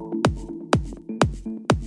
Thank you.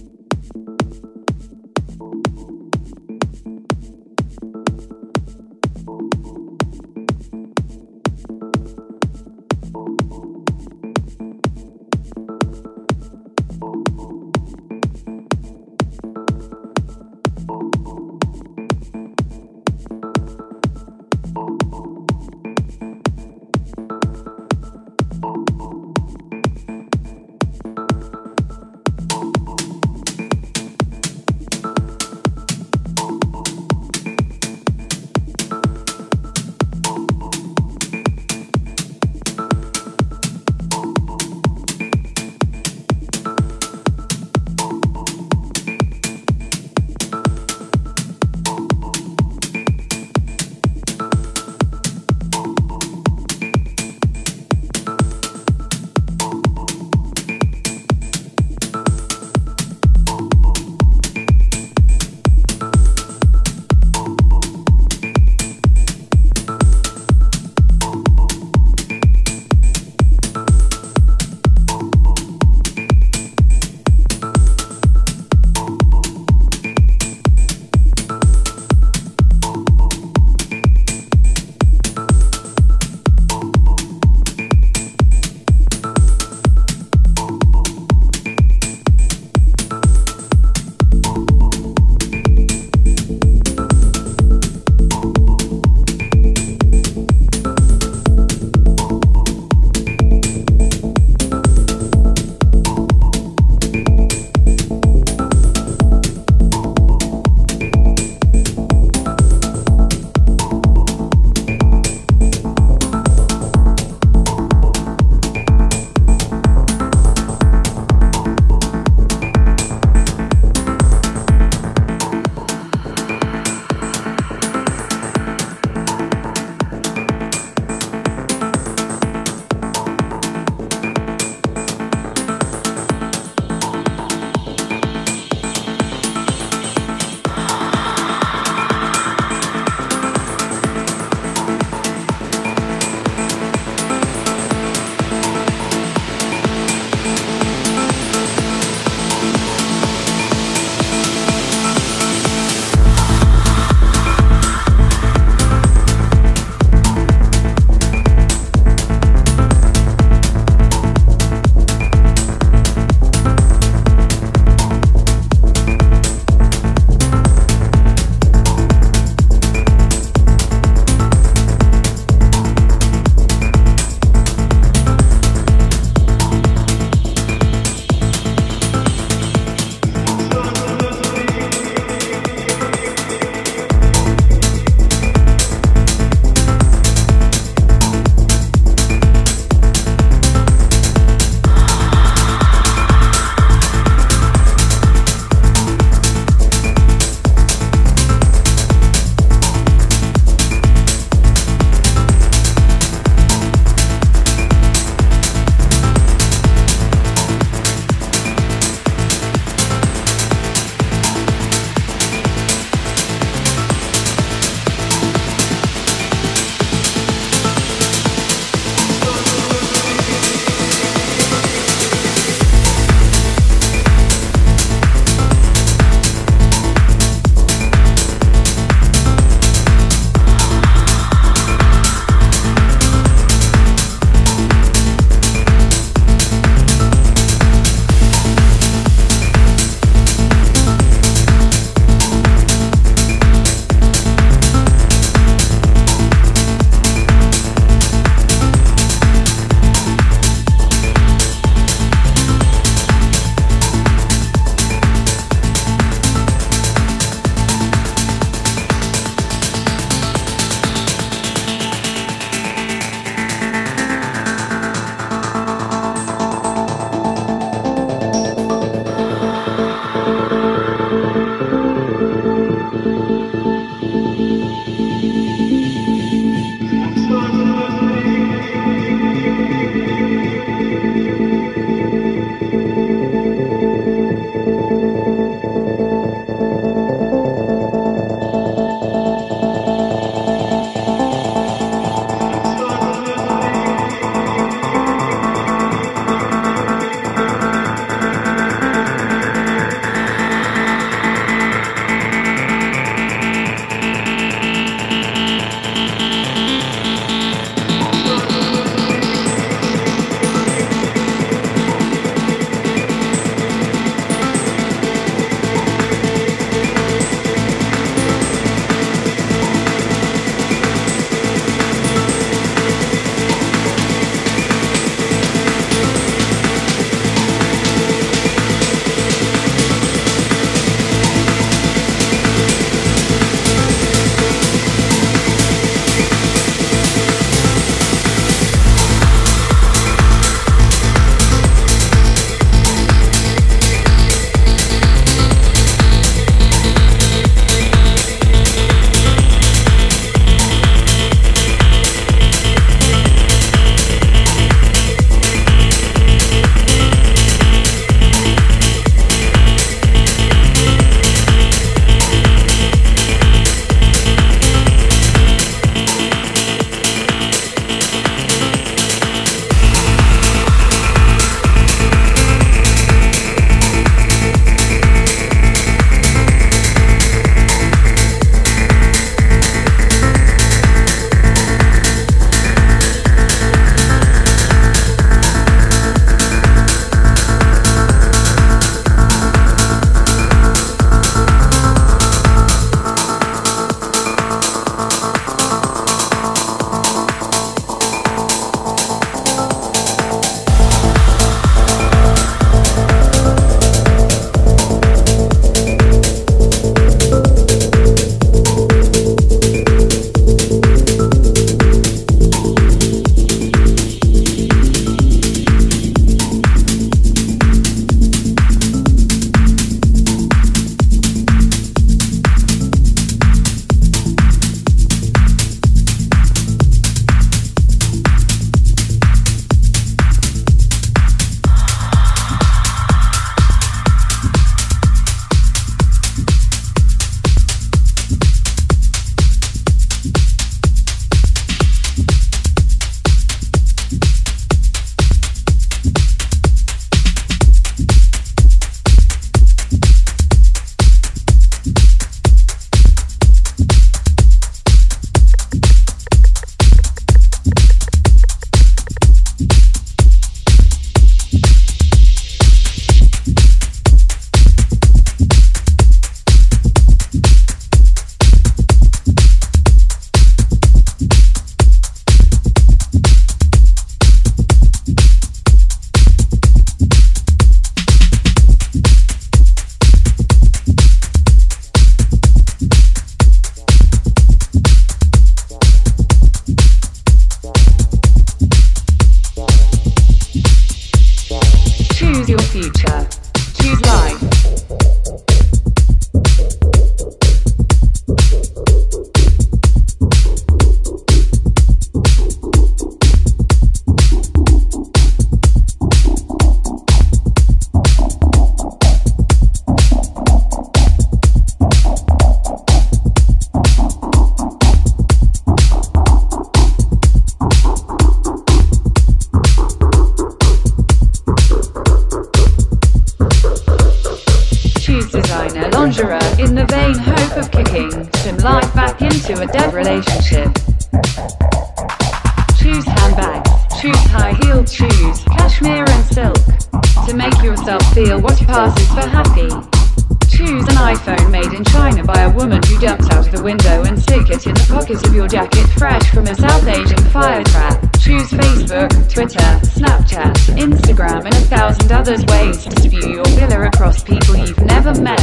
It in the pocket of your jacket fresh from a South Asian fire trap. Choose Facebook, Twitter, Snapchat, Instagram and a thousand other ways to spew your villa across people you've never met.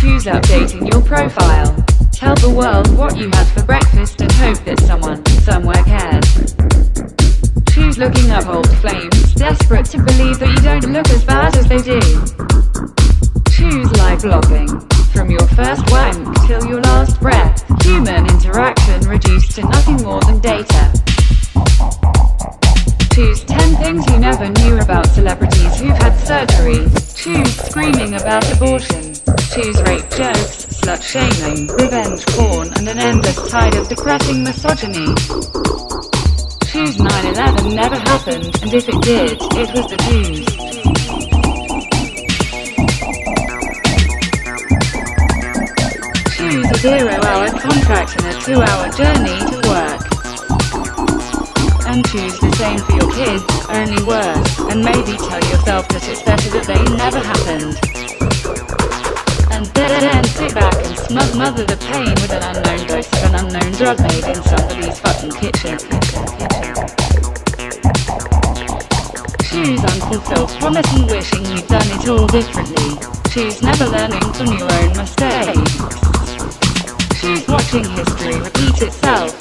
Choose updating your profile. Tell the world what you had for breakfast and hope that someone, somewhere cares. Choose looking up old flames, desperate to believe that you don't look as bad as they do. Choose live blogging. From your first wank till your last breath, human interaction reduced to nothing more than data. Choose 10 things you never knew about celebrities who've had surgery. Choose screaming about abortion. Choose rape jokes, slut shaming, revenge porn, and an endless tide of depressing misogyny. Choose 9-11 never happened, and if it did, it was the Jews. Choose a zero-hour contract and a two-hour journey to work. And choose the same for your kids, only worse, and maybe tell yourself that it's better that they never happened. And then, sit back and smug mother the pain with an unknown dose of an unknown drug made in somebody's fucking kitchen. Choose unfulfilled promise and wishing you'd done it all differently. Choose never learning from your own mistakes. Choose watching history repeat itself.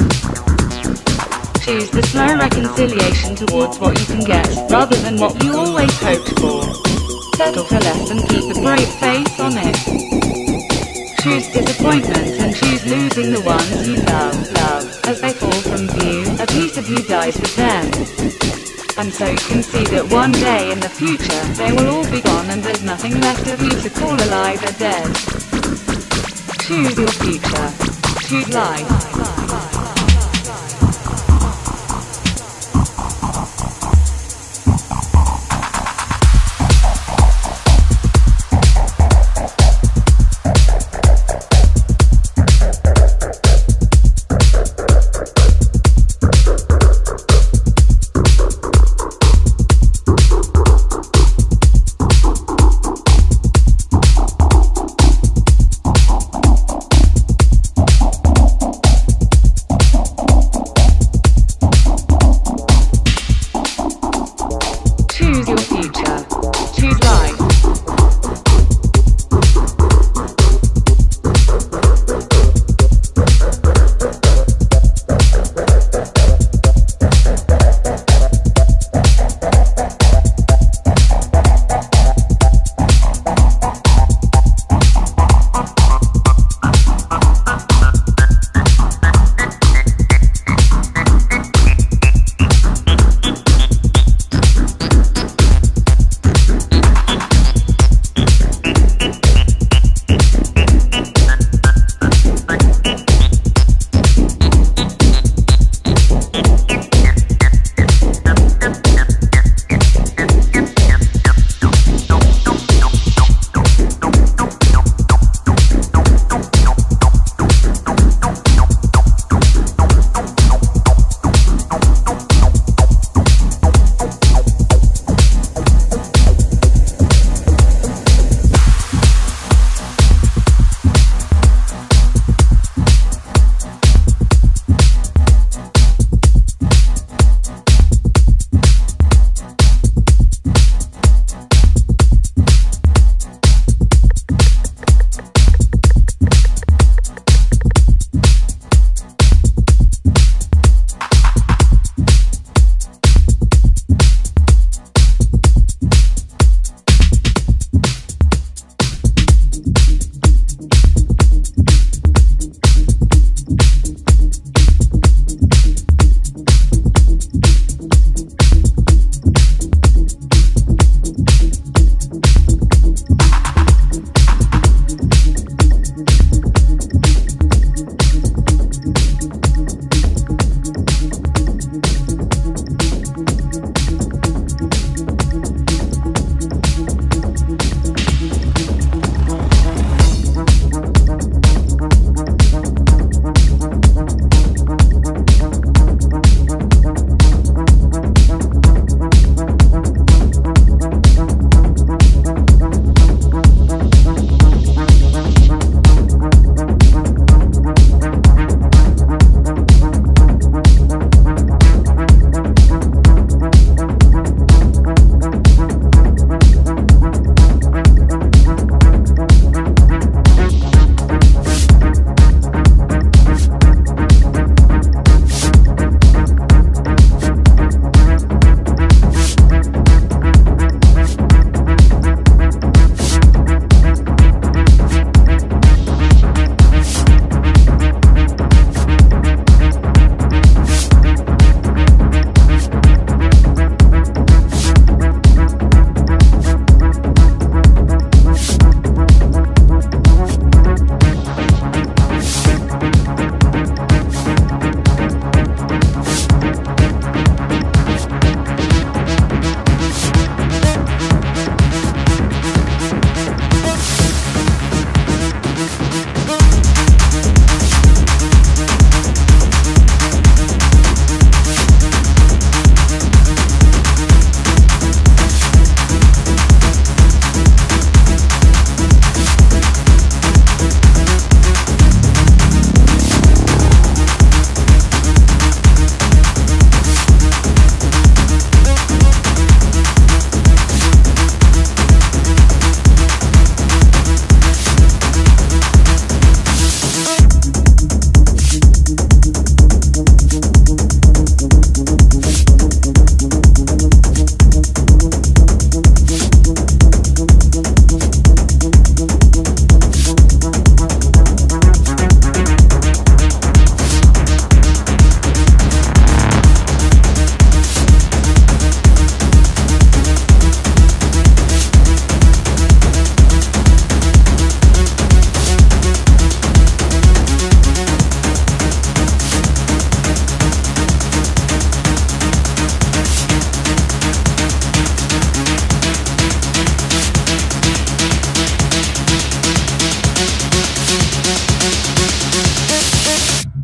Choose the slow reconciliation towards what you can get, rather than what you always hoped for. Settle for less and keep a brave face on it. Choose disappointment and choose losing the ones you love, love. As they fall from view, a piece of you dies with them. And so you can see that one day in the future, they will all be gone and there's nothing left of you to call alive or dead. Choose your future. Choose life.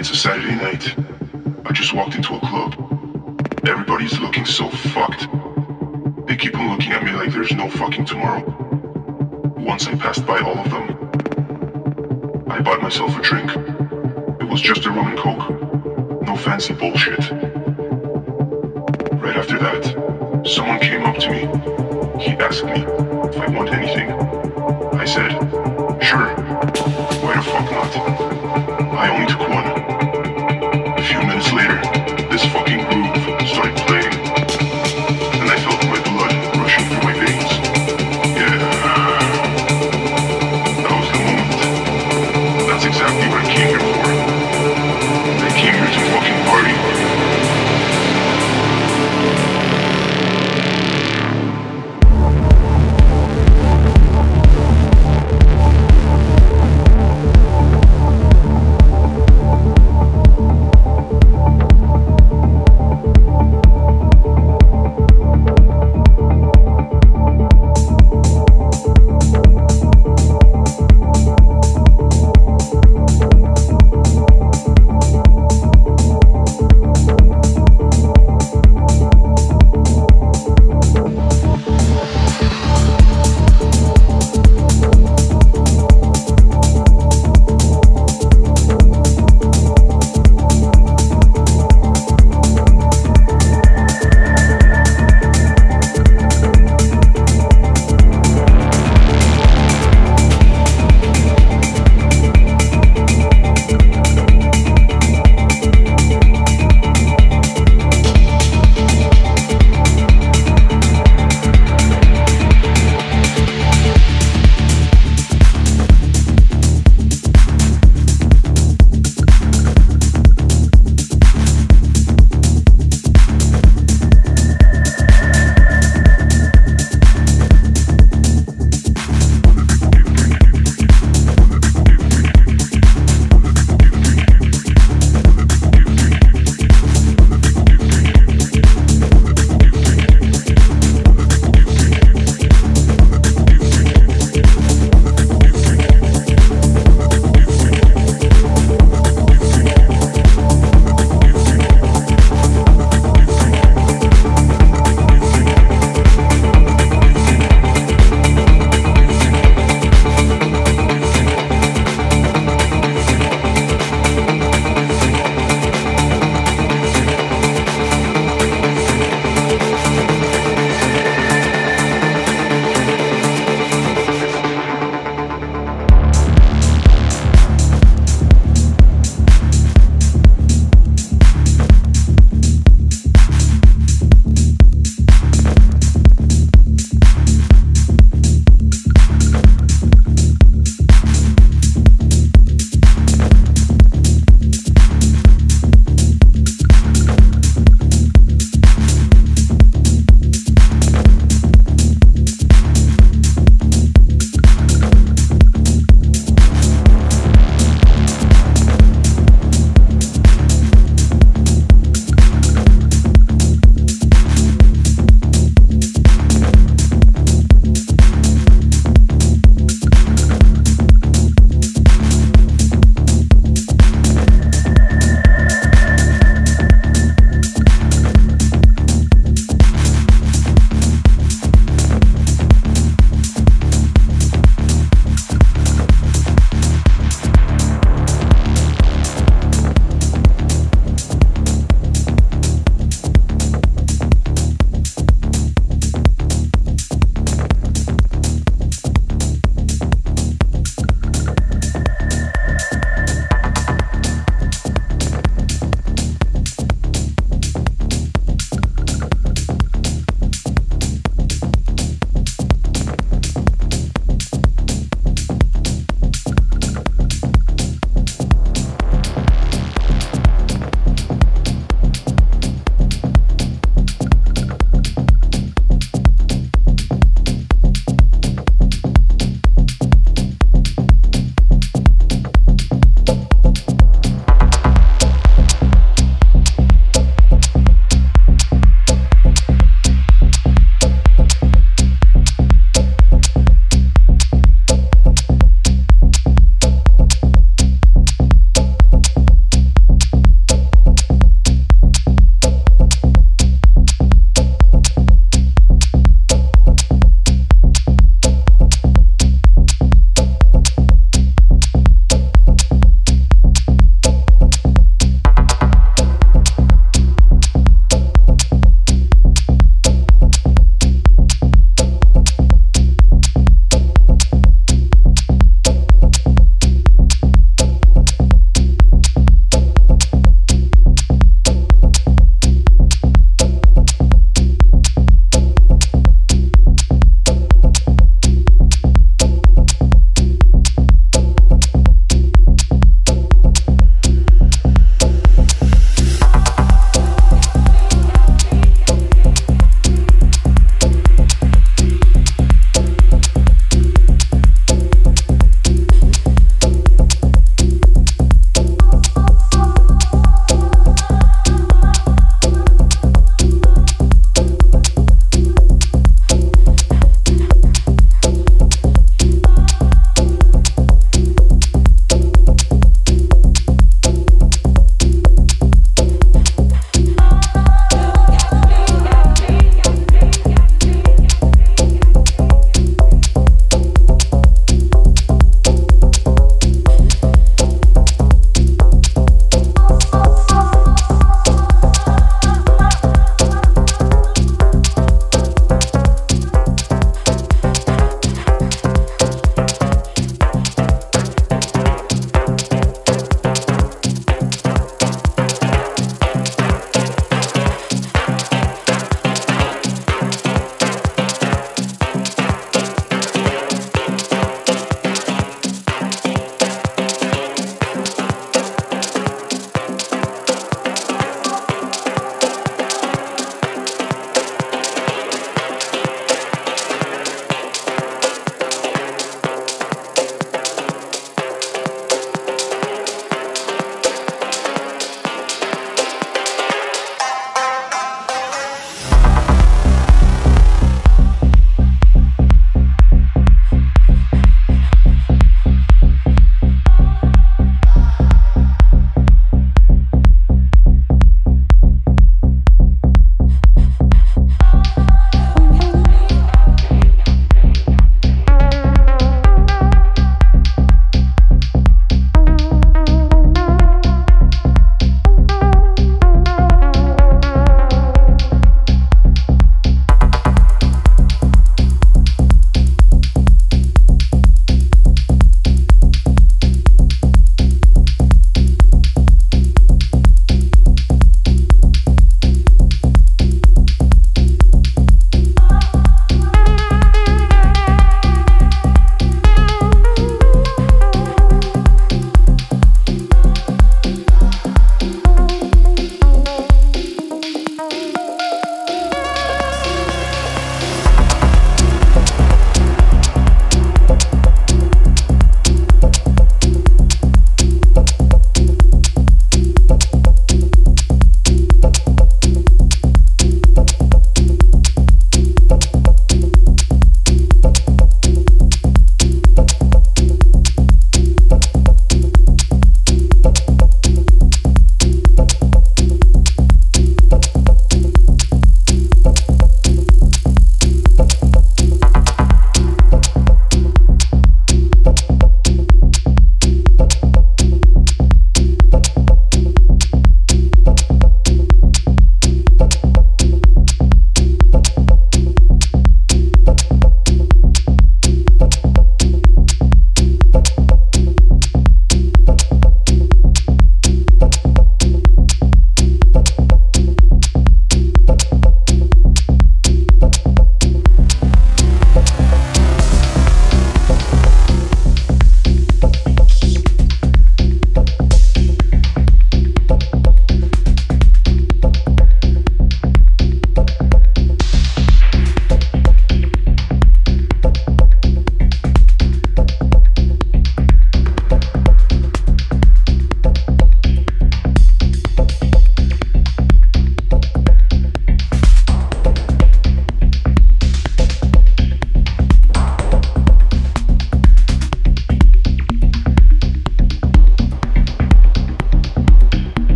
it's a Saturday night. I just walked into a club. Everybody's looking so fucked. They keep on looking at me like there's no fucking tomorrow. Once I passed by all of them, I bought myself a drink. It was just a rum and coke. No fancy bullshit. Right after that, someone came up to me. He asked me if I want anything. I said, sure. Why the fuck not? I only took one.